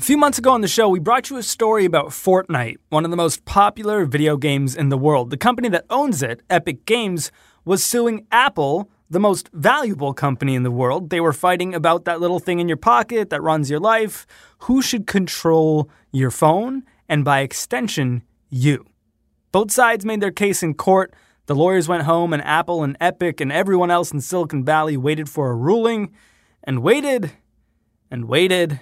A few months ago on the show, we brought you a story about Fortnite, one of the most popular video games in the world. The company that owns it, Epic Games, was suing Apple, the most valuable company in the world. They were fighting about that little thing in your pocket that runs your life. Who should control your phone? And by extension, you. Both sides made their case in court. The lawyers went home, and Apple and Epic and everyone else in Silicon Valley waited for a ruling and waited and waited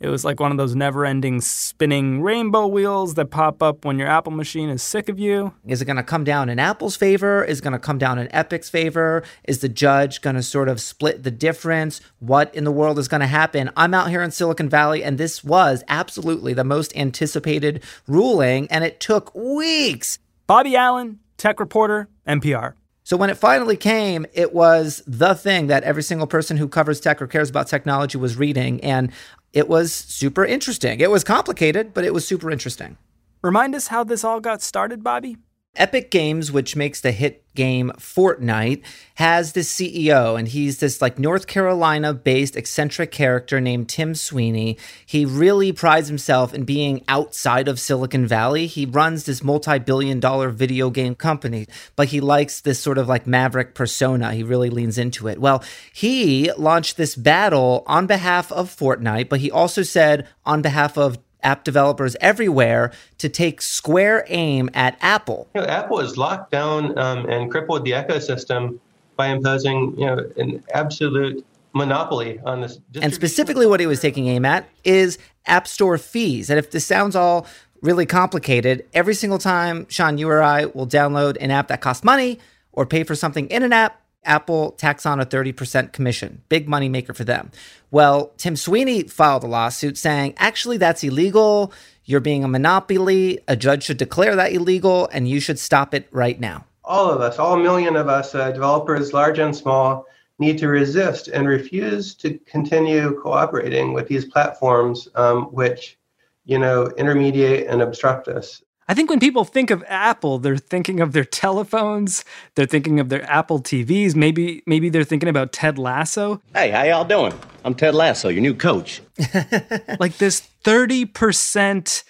it was like one of those never ending spinning rainbow wheels that pop up when your Apple machine is sick of you. Is it going to come down in Apple's favor? Is it going to come down in Epic's favor? Is the judge going to sort of split the difference? What in the world is going to happen? I'm out here in Silicon Valley, and this was absolutely the most anticipated ruling, and it took weeks. Bobby Allyn, tech reporter, NPR. So when it finally came, it was the thing that every single person who covers tech or cares about technology was reading. And it was super interesting. It was complicated, but it was super interesting. Remind us how this all got started, Bobby? Epic Games, which makes the hit game Fortnite, has this CEO, and he's this like North Carolina based eccentric character named Tim Sweeney. He really prides himself in being outside of Silicon Valley. He runs this multi billion dollar video game company, but he likes this sort of like maverick persona. He really leans into it. Well, he launched this battle on behalf of Fortnite, but he also said on behalf of app developers everywhere to take square aim at Apple. You know, Apple is locked down um, and crippled the ecosystem by imposing you know an absolute monopoly on this. And specifically, what he was taking aim at is App Store fees. And if this sounds all really complicated, every single time Sean, you or I will download an app that costs money or pay for something in an app, Apple tacks on a 30% commission. Big money maker for them. Well, Tim Sweeney filed a lawsuit saying, actually, that's illegal. You're being a monopoly. A judge should declare that illegal, and you should stop it right now. All of us, all a million of us, uh, developers, large and small, need to resist and refuse to continue cooperating with these platforms, um, which, you know, intermediate and obstruct us. I think when people think of Apple, they're thinking of their telephones, they're thinking of their Apple TVs, maybe maybe they're thinking about Ted Lasso. Hey, how y'all doing? I'm Ted Lasso, your new coach. like this 30%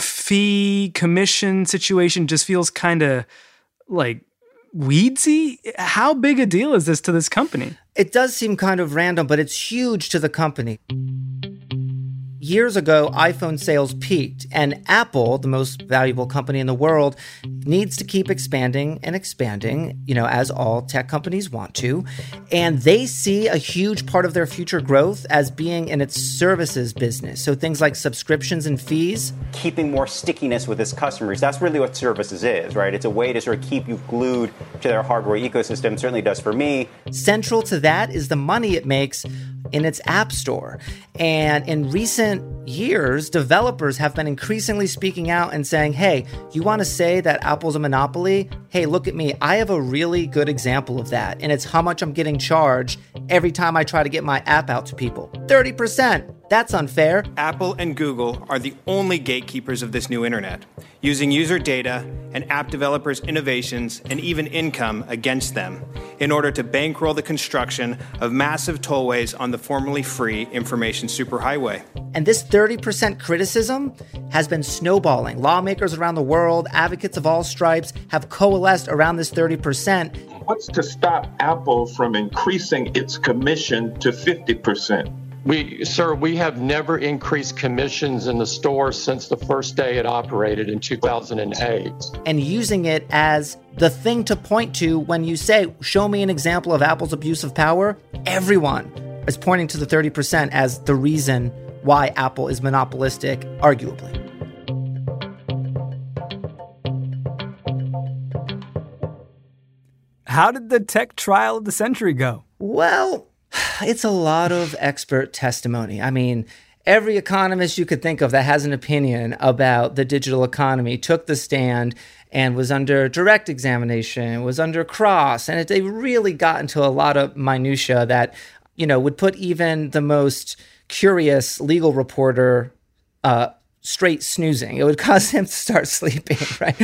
fee commission situation just feels kind of like weedsy. How big a deal is this to this company? It does seem kind of random, but it's huge to the company years ago, iPhone sales peaked, and Apple, the most valuable company in the world, needs to keep expanding and expanding, you know, as all tech companies want to. And they see a huge part of their future growth as being in its services business. So things like subscriptions and fees. Keeping more stickiness with its customers. That's really what services is, right? It's a way to sort of keep you glued to their hardware ecosystem. Certainly does for me. Central to that is the money it makes in its app store. And in recent years, developers have been increasingly speaking out and saying, hey, you want to say that Apple's a monopoly? Hey, look at me. I have a really good example of that. And it's how much I'm getting charged every time I try to get my app out to people 30%. That's unfair. Apple and Google are the only gatekeepers of this new internet, using user data and app developers' innovations and even income against them in order to bankroll the construction of massive tollways on the formerly free information superhighway. And this 30% criticism has been snowballing. Lawmakers around the world, advocates of all stripes, have coalesced around this 30%. What's to stop Apple from increasing its commission to 50%? We, sir, we have never increased commissions in the store since the first day it operated in 2008. And using it as the thing to point to when you say, show me an example of Apple's abuse of power, everyone is pointing to the 30% as the reason why Apple is monopolistic, arguably. How did the tech trial of the century go? Well, it's a lot of expert testimony. I mean, every economist you could think of that has an opinion about the digital economy took the stand and was under direct examination, was under cross, and it, they really got into a lot of minutia that you know would put even the most curious legal reporter uh, straight snoozing. It would cause him to start sleeping, right?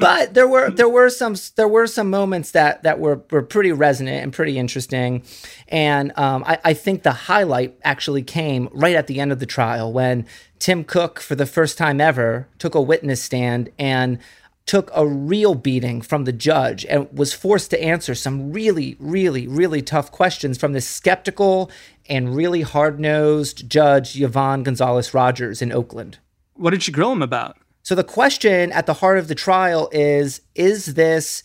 but there were there were some there were some moments that that were were pretty resonant and pretty interesting, and um, I, I think the highlight actually came right at the end of the trial when Tim Cook, for the first time ever, took a witness stand and took a real beating from the judge and was forced to answer some really, really, really tough questions from this skeptical and really hard nosed judge, Yvonne Gonzalez Rogers in Oakland. What did she grill him about? So the question at the heart of the trial is Is this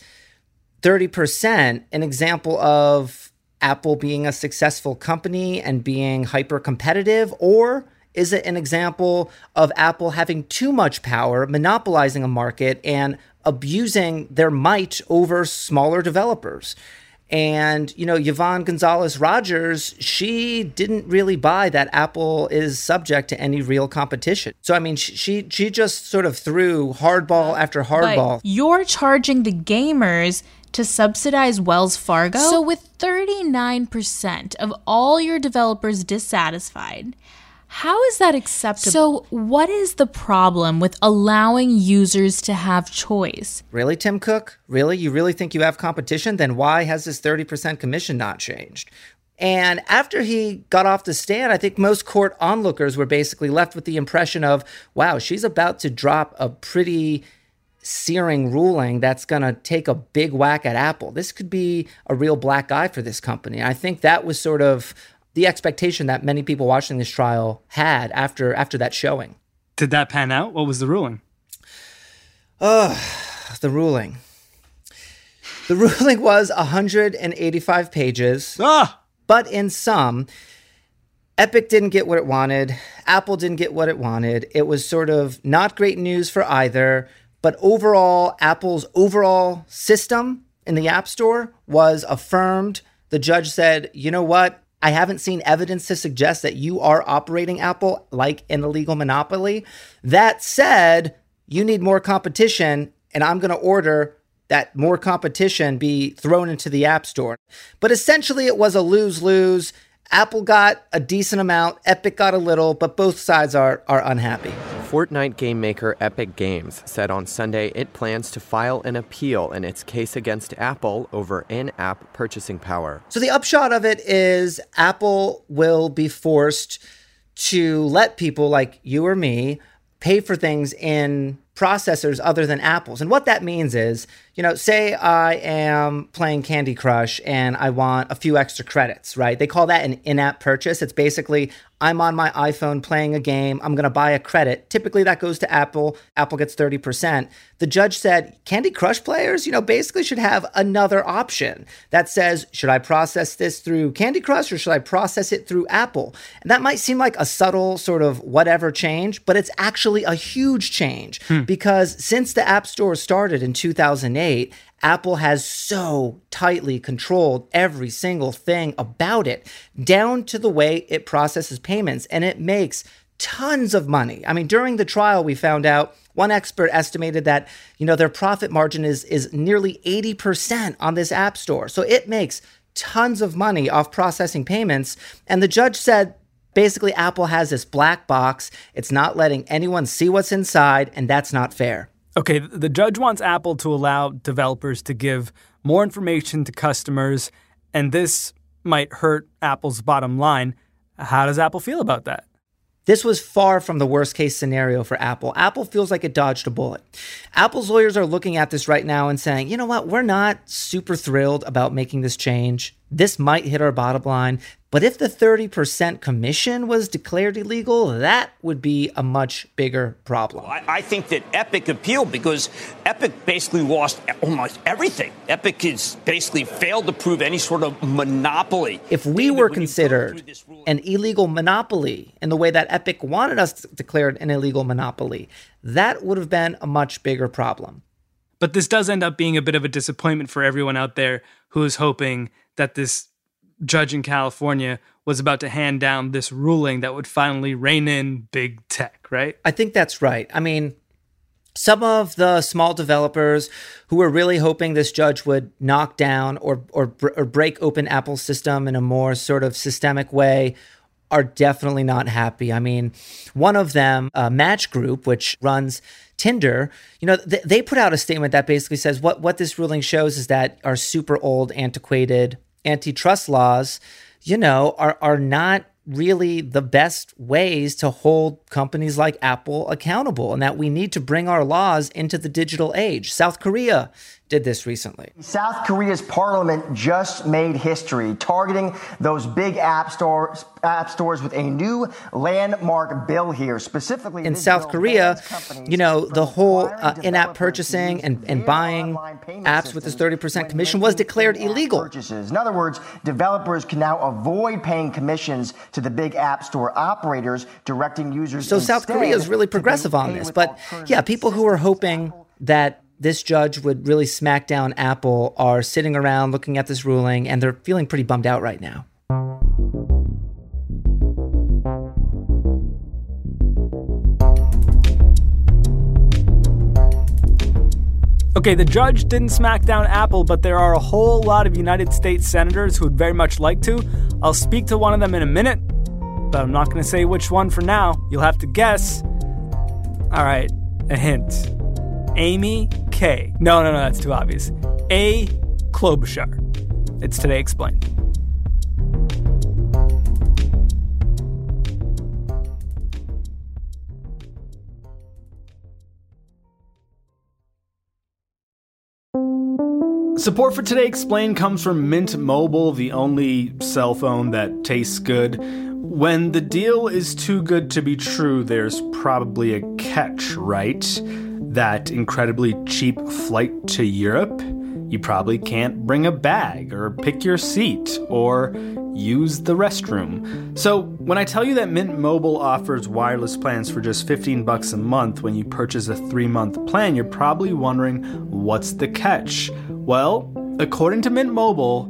30% an example of Apple being a successful company and being hyper competitive? Or is it an example of Apple having too much power, monopolizing a market, and abusing their might over smaller developers? And, you know, Yvonne Gonzalez Rogers, she didn't really buy that Apple is subject to any real competition. So, I mean, she, she just sort of threw hardball after hardball. But you're charging the gamers to subsidize Wells Fargo? So, with 39% of all your developers dissatisfied, how is that acceptable? So, what is the problem with allowing users to have choice? Really, Tim Cook? Really? You really think you have competition? Then why has this 30% commission not changed? And after he got off the stand, I think most court onlookers were basically left with the impression of, wow, she's about to drop a pretty searing ruling that's going to take a big whack at Apple. This could be a real black eye for this company. I think that was sort of the expectation that many people watching this trial had after after that showing. Did that pan out? What was the ruling? Uh, the ruling. The ruling was 185 pages. Ah! But in sum, Epic didn't get what it wanted. Apple didn't get what it wanted. It was sort of not great news for either. But overall, Apple's overall system in the App Store was affirmed. The judge said, you know what? I haven't seen evidence to suggest that you are operating Apple like an illegal monopoly. That said, you need more competition, and I'm going to order that more competition be thrown into the App Store. But essentially, it was a lose lose. Apple got a decent amount, Epic got a little, but both sides are, are unhappy. Fortnite game maker Epic Games said on Sunday it plans to file an appeal in its case against Apple over in app purchasing power. So, the upshot of it is Apple will be forced to let people like you or me pay for things in processors other than Apple's. And what that means is, you know, say I am playing Candy Crush and I want a few extra credits, right? They call that an in app purchase. It's basically I'm on my iPhone playing a game. I'm going to buy a credit. Typically, that goes to Apple. Apple gets 30%. The judge said Candy Crush players, you know, basically should have another option that says, should I process this through Candy Crush or should I process it through Apple? And that might seem like a subtle sort of whatever change, but it's actually a huge change hmm. because since the App Store started in 2008, Apple has so tightly controlled every single thing about it, down to the way it processes payments, and it makes tons of money. I mean, during the trial, we found out one expert estimated that you know their profit margin is is nearly 80% on this app store. So it makes tons of money off processing payments. And the judge said basically Apple has this black box. It's not letting anyone see what's inside, and that's not fair. Okay, the judge wants Apple to allow developers to give more information to customers, and this might hurt Apple's bottom line. How does Apple feel about that? This was far from the worst case scenario for Apple. Apple feels like it dodged a bullet. Apple's lawyers are looking at this right now and saying, you know what, we're not super thrilled about making this change. This might hit our bottom line. But if the 30% commission was declared illegal, that would be a much bigger problem. I, I, think that Epic appealed because Epic basically lost almost everything. Epic has basically failed to prove any sort of monopoly. If we David, were considered an illegal monopoly in the way that Epic wanted us declared an illegal monopoly, that would have been a much bigger problem. But this does end up being a bit of a disappointment for everyone out there who is hoping that this judge in California was about to hand down this ruling that would finally rein in big tech, right? I think that's right. I mean, some of the small developers who were really hoping this judge would knock down or, or, or break open Apple's system in a more sort of systemic way are definitely not happy. I mean, one of them, uh, Match Group, which runs Tinder, you know, th- they put out a statement that basically says what what this ruling shows is that our super old, antiquated antitrust laws, you know, are are not really the best ways to hold companies like Apple accountable and that we need to bring our laws into the digital age. South Korea did this recently. South Korea's parliament just made history, targeting those big app stores, app stores with a new landmark bill here. Specifically, in South Korea, you know, the whole uh, in-app purchasing and, and buying apps with this 30% commission was declared illegal. Purchases. In other words, developers can now avoid paying commissions to the big app store operators, directing users. So South Korea is really progressive on this, but yeah, people who are hoping that this judge would really smack down Apple are sitting around looking at this ruling and they're feeling pretty bummed out right now. Okay, the judge didn't smack down Apple, but there are a whole lot of United States senators who would very much like to. I'll speak to one of them in a minute, but I'm not going to say which one for now. You'll have to guess. All right, a hint. Amy K. No, no, no, that's too obvious. A. Klobuchar. It's Today Explained. Support for Today Explained comes from Mint Mobile, the only cell phone that tastes good. When the deal is too good to be true, there's probably a catch, right? That incredibly cheap flight to Europe, you probably can't bring a bag or pick your seat or use the restroom. So, when I tell you that Mint Mobile offers wireless plans for just 15 bucks a month when you purchase a 3-month plan, you're probably wondering what's the catch? Well, according to Mint Mobile,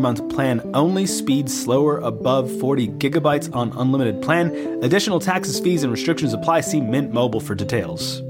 3-month plan only. Speed slower above 40 gigabytes on unlimited plan. Additional taxes, fees, and restrictions apply. See Mint Mobile for details.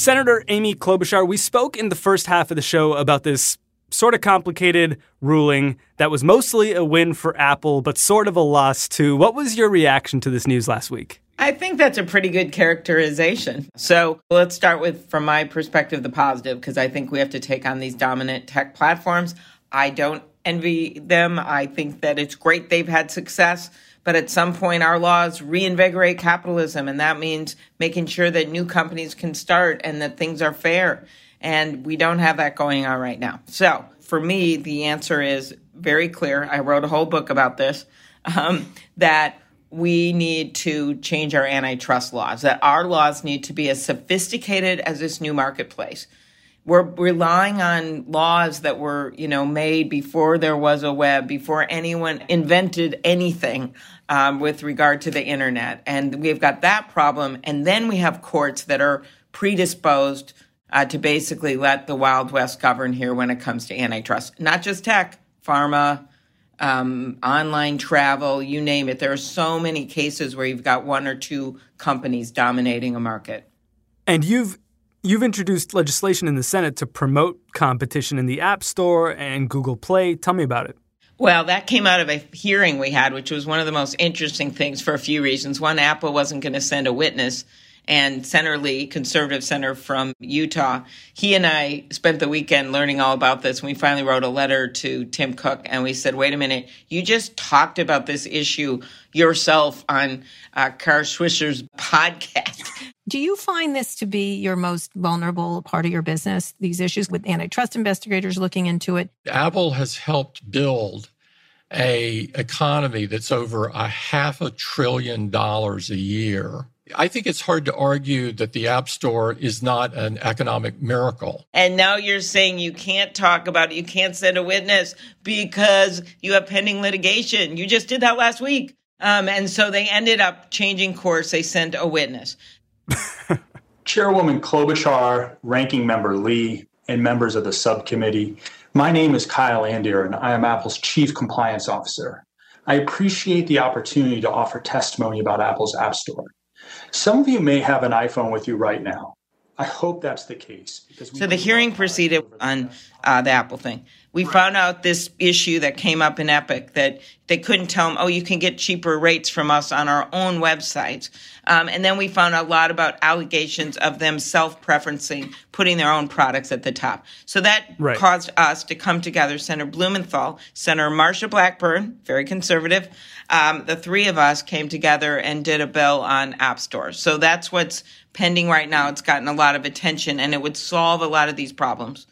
Senator Amy Klobuchar, we spoke in the first half of the show about this sort of complicated ruling that was mostly a win for Apple, but sort of a loss too. What was your reaction to this news last week? I think that's a pretty good characterization. So let's start with, from my perspective, the positive, because I think we have to take on these dominant tech platforms. I don't envy them. I think that it's great they've had success. But at some point, our laws reinvigorate capitalism, and that means making sure that new companies can start and that things are fair. And we don't have that going on right now. So for me, the answer is very clear. I wrote a whole book about this um, that we need to change our antitrust laws, that our laws need to be as sophisticated as this new marketplace we're relying on laws that were, you know, made before there was a web, before anyone invented anything um, with regard to the internet. And we've got that problem. And then we have courts that are predisposed uh, to basically let the Wild West govern here when it comes to antitrust, not just tech, pharma, um, online travel, you name it. There are so many cases where you've got one or two companies dominating a market. And you've you've introduced legislation in the Senate to promote competition in the App Store and Google Play. Tell me about it. Well, that came out of a hearing we had, which was one of the most interesting things for a few reasons. One, Apple wasn't going to send a witness and Senator Lee, conservative senator from Utah, he and I spent the weekend learning all about this. We finally wrote a letter to Tim Cook and we said, wait a minute, you just talked about this issue yourself on uh, Kara Swisher's podcast. Do you find this to be your most vulnerable part of your business, these issues with antitrust investigators looking into it? Apple has helped build a economy that's over a half a trillion dollars a year I think it's hard to argue that the App Store is not an economic miracle. And now you're saying you can't talk about it, you can't send a witness because you have pending litigation. You just did that last week. Um, and so they ended up changing course. They sent a witness. Chairwoman Klobuchar, Ranking Member Lee, and members of the subcommittee. My name is Kyle Andeer, and I am Apple's Chief Compliance Officer. I appreciate the opportunity to offer testimony about Apple's App Store. Some of you may have an iPhone with you right now. I hope that's the case. so the hearing proceeded on uh, the Apple thing. We right. found out this issue that came up in Epic that they couldn't tell them, oh, you can get cheaper rates from us on our own websites. Um, and then we found a lot about allegations of them self preferencing, putting their own products at the top. So that right. caused us to come together, Senator Blumenthal, Senator Marsha Blackburn, very conservative. Um, the three of us came together and did a bill on app stores. So that's what's pending right now. It's gotten a lot of attention and it would solve a lot of these problems.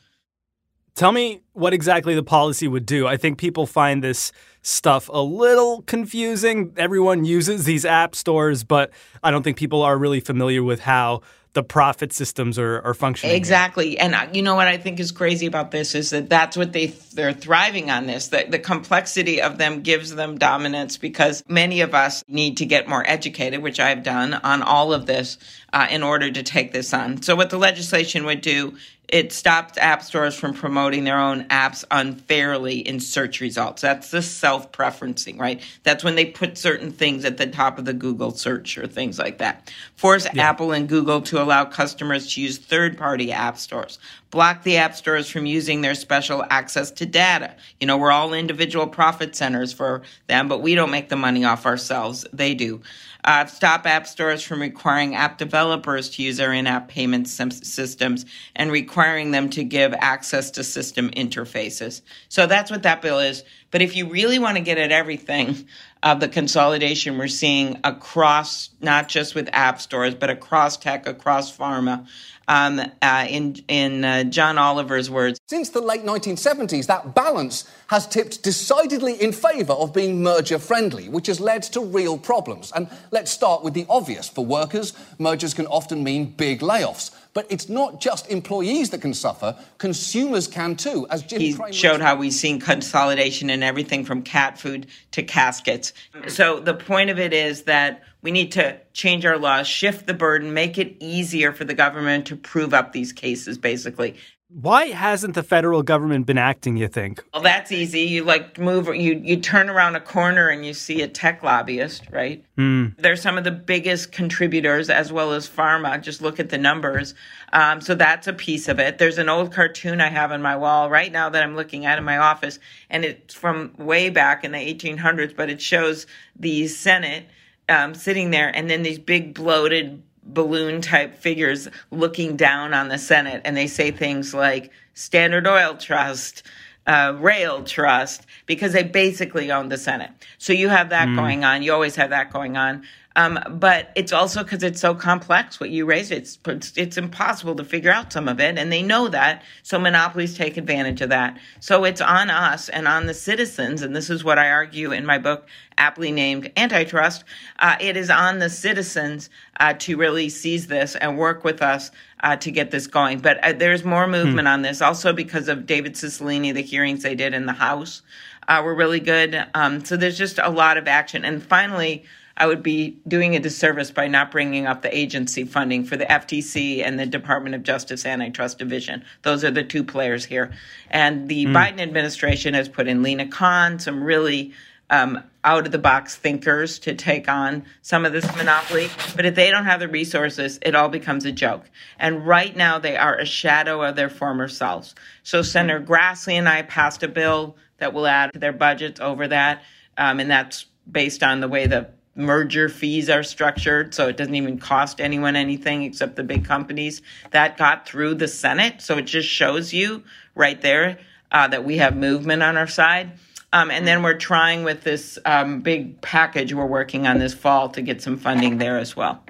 Tell me what exactly the policy would do. I think people find this stuff a little confusing. Everyone uses these app stores, but I don't think people are really familiar with how the profit systems are, are functioning. Exactly. And uh, you know what I think is crazy about this is that that's what they they're thriving on this. The, the complexity of them gives them dominance because many of us need to get more educated, which I've done on all of this uh, in order to take this on. So what the legislation would do it stops app stores from promoting their own apps unfairly in search results. That's the self preferencing, right? That's when they put certain things at the top of the Google search or things like that. Force yeah. Apple and Google to allow customers to use third party app stores. Block the app stores from using their special access to data. You know, we're all individual profit centers for them, but we don't make the money off ourselves. They do uh, stop app stores from requiring app developers to use their in-app payment systems and requiring them to give access to system interfaces. So that's what that bill is. But if you really want to get at everything of the consolidation we're seeing across, not just with app stores, but across tech, across pharma, um, uh, in in uh, John Oliver's words. Since the late 1970s, that balance has tipped decidedly in favour of being merger friendly, which has led to real problems. And let's start with the obvious. For workers, mergers can often mean big layoffs. But it's not just employees that can suffer, consumers can too. As Jim he Cramer showed how we've seen consolidation in everything from cat food to caskets. So the point of it is that we need to change our laws, shift the burden, make it easier for the government to prove up these cases, basically. Why hasn't the federal government been acting, you think? Well, that's easy. You like move, you, you turn around a corner and you see a tech lobbyist, right? Mm. They're some of the biggest contributors as well as pharma. Just look at the numbers. Um, so that's a piece of it. There's an old cartoon I have on my wall right now that I'm looking at in my office, and it's from way back in the 1800s, but it shows the Senate um, sitting there, and then these big bloated balloon type figures looking down on the Senate, and they say things like Standard Oil Trust, uh, Rail Trust, because they basically own the Senate. So you have that mm. going on. You always have that going on. Um, but it's also because it's so complex what you raised. It's, it's impossible to figure out some of it, and they know that. So monopolies take advantage of that. So it's on us and on the citizens, and this is what I argue in my book, aptly named Antitrust. Uh, it is on the citizens uh, to really seize this and work with us uh, to get this going. But uh, there's more movement hmm. on this, also because of David Cicilline, the hearings they did in the House uh, were really good. Um, so there's just a lot of action. And finally, I would be doing a disservice by not bringing up the agency funding for the FTC and the Department of Justice Antitrust Division. Those are the two players here. And the mm. Biden administration has put in Lina Khan, some really um, out of the box thinkers to take on some of this monopoly. But if they don't have the resources, it all becomes a joke. And right now, they are a shadow of their former selves. So Senator Grassley and I passed a bill that will add to their budgets over that. Um, and that's based on the way the merger fees are structured. So it doesn't even cost anyone anything except the big companies. That got through the Senate. So it just shows you right there uh, that we have movement on our side. Um, and then we're trying with this um, big package we're working on this fall to get some funding there as well.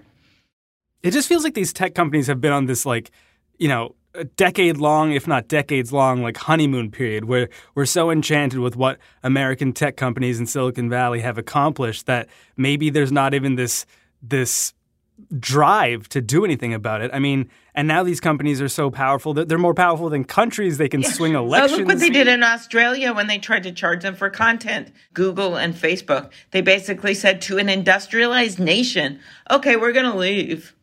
It just feels like these tech companies have been on this, like, you know, a decade long, if not decades long, like honeymoon period where we're so enchanted with what American tech companies in Silicon Valley have accomplished that maybe there's not even this this drive to do anything about it. I mean, and now these companies are so powerful that they're more powerful than countries. They can yeah. swing elections. Oh, look what they did in Australia when they tried to charge them for content. Google and Facebook. They basically said to an industrialized nation, okay, we're going to leave.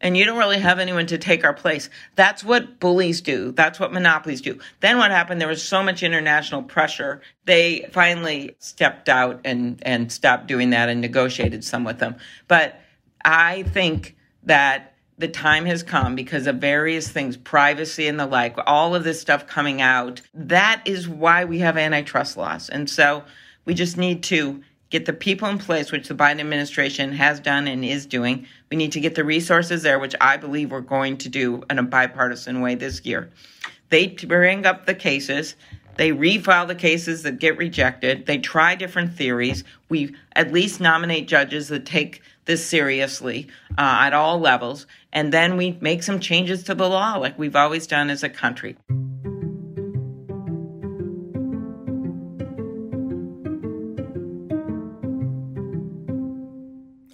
And you don't really have anyone to take our place. That's what bullies do. That's what monopolies do. Then what happened? There was so much international pressure. They finally stepped out and, and stopped doing that and negotiated some with them. But I think that the time has come because of various things, privacy and the like, all of this stuff coming out. That is why we have antitrust laws. And so we just need to get the people in place, which the Biden administration has done and is doing. We need to get the resources there, which I believe we're going to do in a bipartisan way this year. They bring up the cases. They refile the cases that get rejected. They try different theories. We at least nominate judges that take this seriously uh, at all levels. And then we make some changes to the law like we've always done as a country.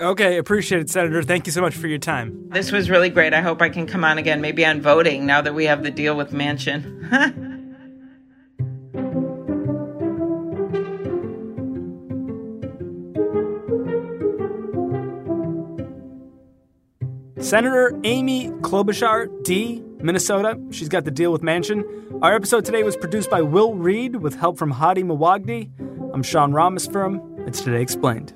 Okay, appreciate it, Senator. Thank you so much for your time. This was really great. I hope I can come on again, maybe on voting now that we have the deal with Manchin. Senator Amy Klobuchar, D, Minnesota. She's got the deal with Manchin. Our episode today was produced by Will Reed with help from Hadi Mawajdeh. I'm Sean Rameswaram. It's Today Explained.